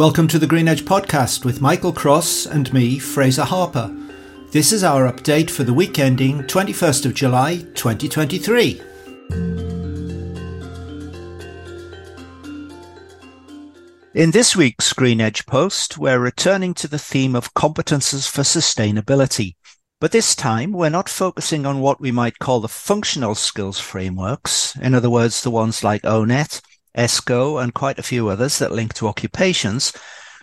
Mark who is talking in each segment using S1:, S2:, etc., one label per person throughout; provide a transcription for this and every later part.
S1: Welcome to the Green Edge podcast with Michael Cross and me, Fraser Harper. This is our update for the week ending 21st of July 2023. In this week's Green Edge post, we're returning to the theme of competences for sustainability. But this time, we're not focusing on what we might call the functional skills frameworks, in other words, the ones like ONET, ESCO, and quite a few others that link to occupations,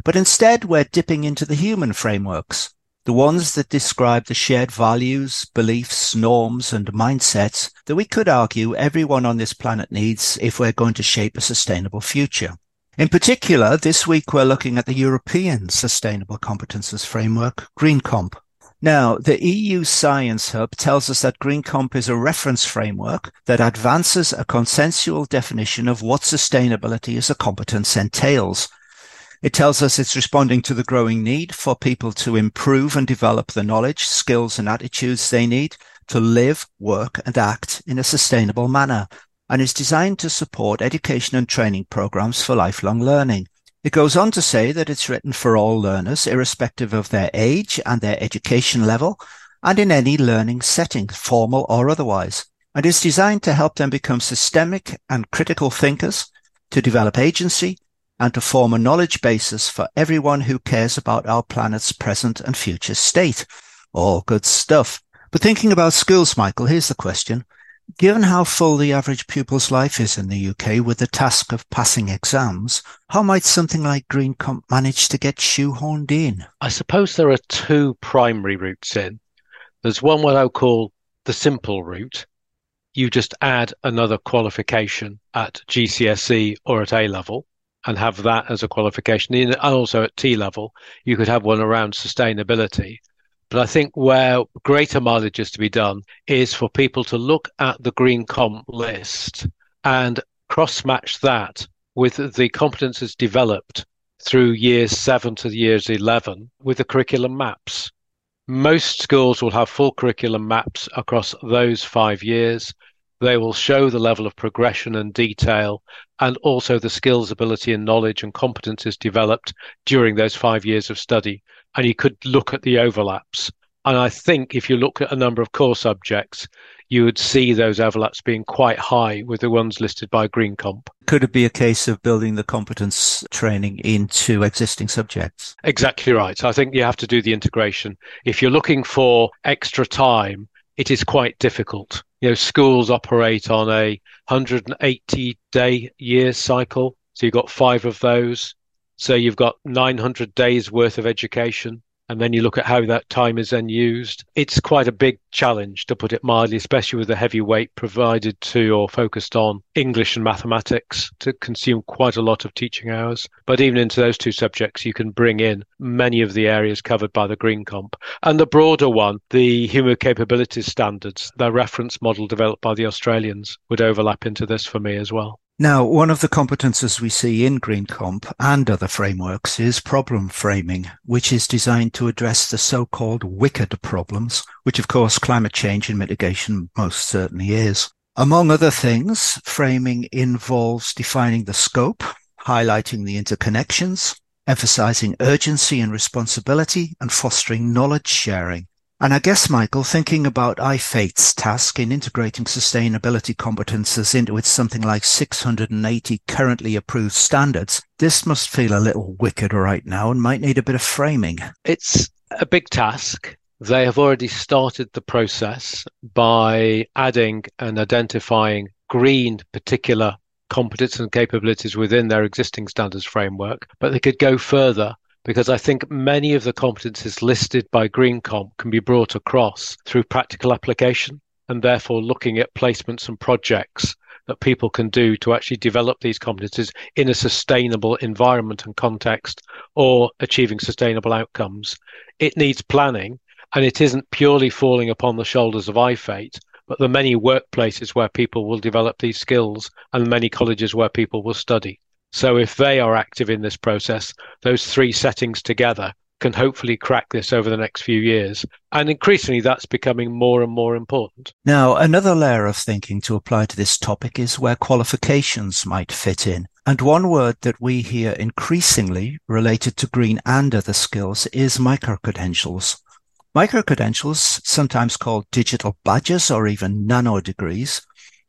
S1: but instead we're dipping into the human frameworks, the ones that describe the shared values, beliefs, norms, and mindsets that we could argue everyone on this planet needs if we're going to shape a sustainable future. In particular, this week we're looking at the European Sustainable Competences Framework, GreenComp. Now, the EU Science Hub tells us that GreenComp is a reference framework that advances a consensual definition of what sustainability as a competence entails. It tells us it's responding to the growing need for people to improve and develop the knowledge, skills and attitudes they need to live, work and act in a sustainable manner and is designed to support education and training programs for lifelong learning. It goes on to say that it's written for all learners, irrespective of their age and their education level, and in any learning setting, formal or otherwise, and is designed to help them become systemic and critical thinkers, to develop agency, and to form a knowledge basis for everyone who cares about our planet's present and future state. All good stuff. But thinking about schools, Michael, here's the question. Given how full the average pupil's life is in the UK with the task of passing exams, how might something like GreenComp manage to get shoehorned in?
S2: I suppose there are two primary routes in. There's one what I'll call the simple route. You just add another qualification at GCSE or at A level and have that as a qualification. And also at T level, you could have one around sustainability. But I think where greater mileage is to be done is for people to look at the GreenComp list and cross match that with the competences developed through years seven to years 11 with the curriculum maps. Most schools will have full curriculum maps across those five years. They will show the level of progression and detail and also the skills, ability, and knowledge and competences developed during those five years of study and you could look at the overlaps. And I think if you look at a number of core subjects, you would see those overlaps being quite high with the ones listed by GreenComp.
S1: Could it be a case of building the competence training into existing subjects?
S2: Exactly right. I think you have to do the integration. If you're looking for extra time, it is quite difficult. You know, schools operate on a 180 day year cycle. So you've got five of those. So you've got 900 days worth of education. And then you look at how that time is then used. It's quite a big challenge, to put it mildly, especially with the heavy weight provided to or focused on English and mathematics to consume quite a lot of teaching hours. But even into those two subjects, you can bring in many of the areas covered by the GreenComp. And the broader one, the human capabilities standards, the reference model developed by the Australians, would overlap into this for me as well.
S1: Now, one of the competences we see in GreenComp and other frameworks is problem framing, which is designed to address the so-called wicked problems, which of course climate change and mitigation most certainly is. Among other things, framing involves defining the scope, highlighting the interconnections, emphasizing urgency and responsibility, and fostering knowledge sharing. And I guess, Michael, thinking about IFATE's task in integrating sustainability competences into its something like 680 currently approved standards, this must feel a little wicked right now and might need a bit of framing.
S2: It's a big task. They have already started the process by adding and identifying green particular competence and capabilities within their existing standards framework, but they could go further because I think many of the competencies listed by GreenComp can be brought across through practical application and therefore looking at placements and projects that people can do to actually develop these competencies in a sustainable environment and context or achieving sustainable outcomes. It needs planning and it isn't purely falling upon the shoulders of IFATE, but the many workplaces where people will develop these skills and many colleges where people will study. So if they are active in this process, those three settings together can hopefully crack this over the next few years. And increasingly, that's becoming more and more important.
S1: Now, another layer of thinking to apply to this topic is where qualifications might fit in. And one word that we hear increasingly related to green and other skills is micro-credentials. Micro-credentials, sometimes called digital badges or even nano degrees,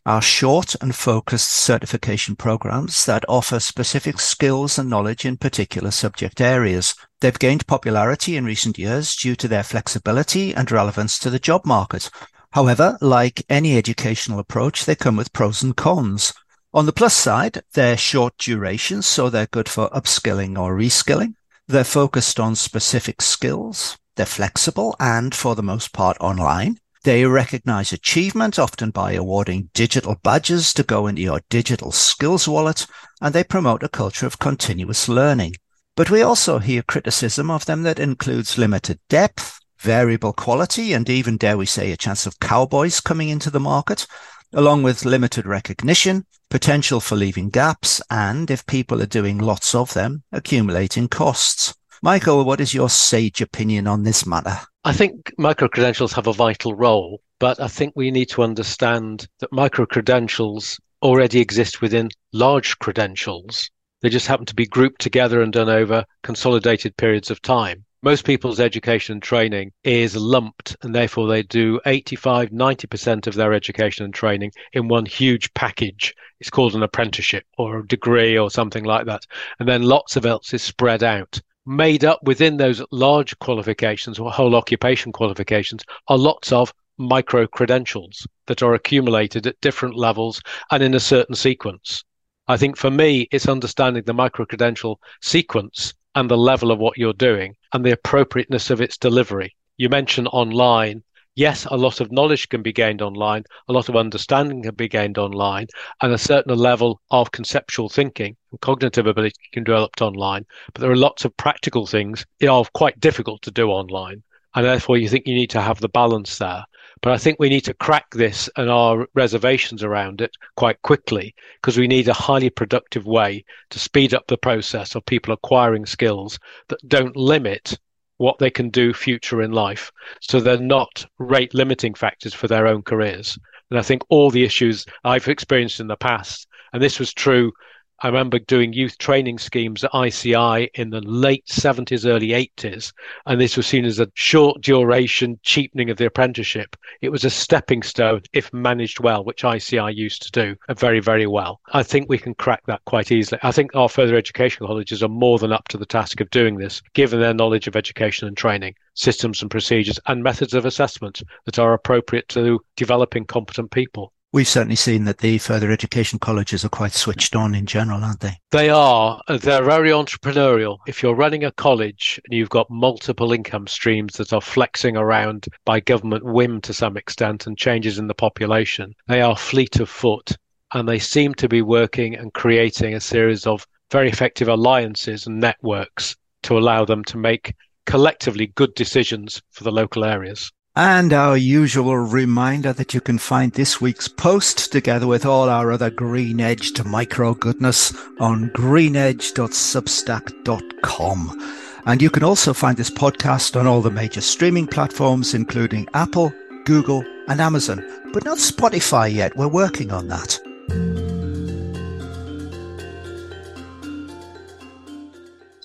S1: are short and focused certification programs that offer specific skills and knowledge in particular subject areas. They've gained popularity in recent years due to their flexibility and relevance to the job market. However, like any educational approach, they come with pros and cons. On the plus side, they're short duration, so they're good for upskilling or reskilling. They're focused on specific skills. They're flexible and, for the most part, online. They recognize achievement, often by awarding digital badges to go into your digital skills wallet, and they promote a culture of continuous learning. But we also hear criticism of them that includes limited depth, variable quality, and even, dare we say, a chance of cowboys coming into the market, along with limited recognition, potential for leaving gaps, and if people are doing lots of them, accumulating costs. Michael, what is your sage opinion on this matter?
S2: I think micro credentials have a vital role, but I think we need to understand that micro credentials already exist within large credentials. They just happen to be grouped together and done over consolidated periods of time most people's education and training is lumped and therefore they do 85 90% of their education and training in one huge package it's called an apprenticeship or a degree or something like that and then lots of else is spread out made up within those large qualifications or whole occupation qualifications are lots of micro credentials that are accumulated at different levels and in a certain sequence I think for me, it's understanding the micro credential sequence and the level of what you're doing and the appropriateness of its delivery. You mentioned online. Yes, a lot of knowledge can be gained online, a lot of understanding can be gained online, and a certain level of conceptual thinking and cognitive ability can be developed online. But there are lots of practical things that are quite difficult to do online. And therefore, you think you need to have the balance there. But I think we need to crack this and our reservations around it quite quickly because we need a highly productive way to speed up the process of people acquiring skills that don't limit what they can do future in life. So they're not rate limiting factors for their own careers. And I think all the issues I've experienced in the past, and this was true I remember doing youth training schemes at ICI in the late 70s, early 80s, and this was seen as a short duration cheapening of the apprenticeship. It was a stepping stone if managed well, which ICI used to do very, very well. I think we can crack that quite easily. I think our further education colleges are more than up to the task of doing this, given their knowledge of education and training, systems and procedures, and methods of assessment that are appropriate to developing competent people.
S1: We've certainly seen that the further education colleges are quite switched on in general, aren't they?
S2: They are. They're very entrepreneurial. If you're running a college and you've got multiple income streams that are flexing around by government whim to some extent and changes in the population, they are fleet of foot and they seem to be working and creating a series of very effective alliances and networks to allow them to make collectively good decisions for the local areas.
S1: And our usual reminder that you can find this week's post together with all our other green edged micro goodness on greenedge.substack.com. And you can also find this podcast on all the major streaming platforms, including Apple, Google, and Amazon, but not Spotify yet. We're working on that.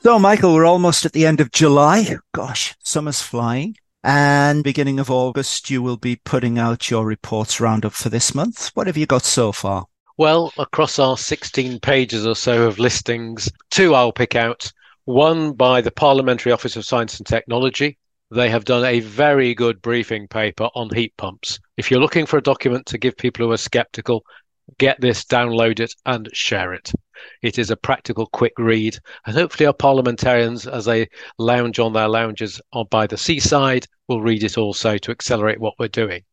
S1: So, Michael, we're almost at the end of July. Gosh, summer's flying. And beginning of August, you will be putting out your reports roundup for this month. What have you got so far?
S2: Well, across our 16 pages or so of listings, two I'll pick out. One by the Parliamentary Office of Science and Technology. They have done a very good briefing paper on heat pumps. If you're looking for a document to give people who are skeptical get this, download it, and share it. It is a practical, quick read, and hopefully, our parliamentarians, as they lounge on their lounges on by the seaside, will read it also to accelerate what we're doing.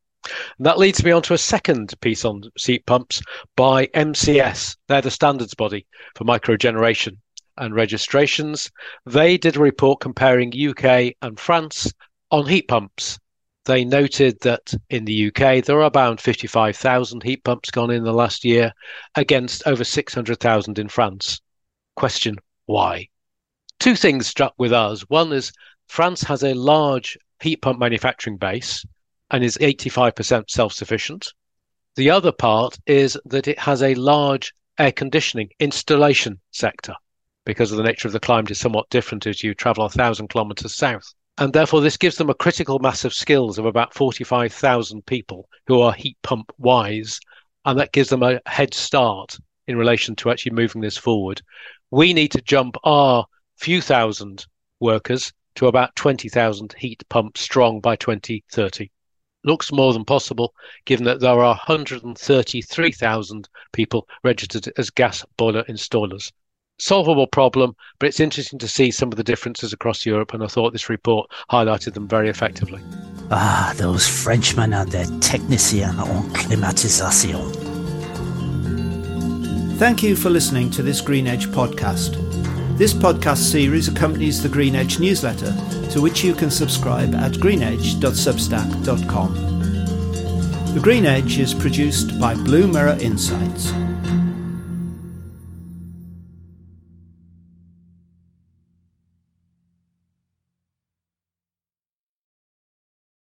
S2: And that leads me on to a second piece on heat pumps by MCS. They're the standards body for microgeneration and registrations. They did a report comparing UK and France on heat pumps they noted that in the UK, there are about 55,000 heat pumps gone in the last year against over 600,000 in France. Question why? Two things struck with us. One is France has a large heat pump manufacturing base and is 85% self sufficient. The other part is that it has a large air conditioning installation sector because of the nature of the climate is somewhat different as you travel a thousand kilometers south. And therefore, this gives them a critical mass of skills of about 45,000 people who are heat pump wise. And that gives them a head start in relation to actually moving this forward. We need to jump our few thousand workers to about 20,000 heat pump strong by 2030. Looks more than possible, given that there are 133,000 people registered as gas boiler installers. Solvable problem, but it's interesting to see some of the differences across Europe, and I thought this report highlighted them very effectively.
S1: Ah, those Frenchmen and their technician en climatisation. Thank you for listening to this Green Edge podcast. This podcast series accompanies the Green Edge newsletter, to which you can subscribe at greenedge.substack.com. The Green Edge is produced by Blue Mirror Insights.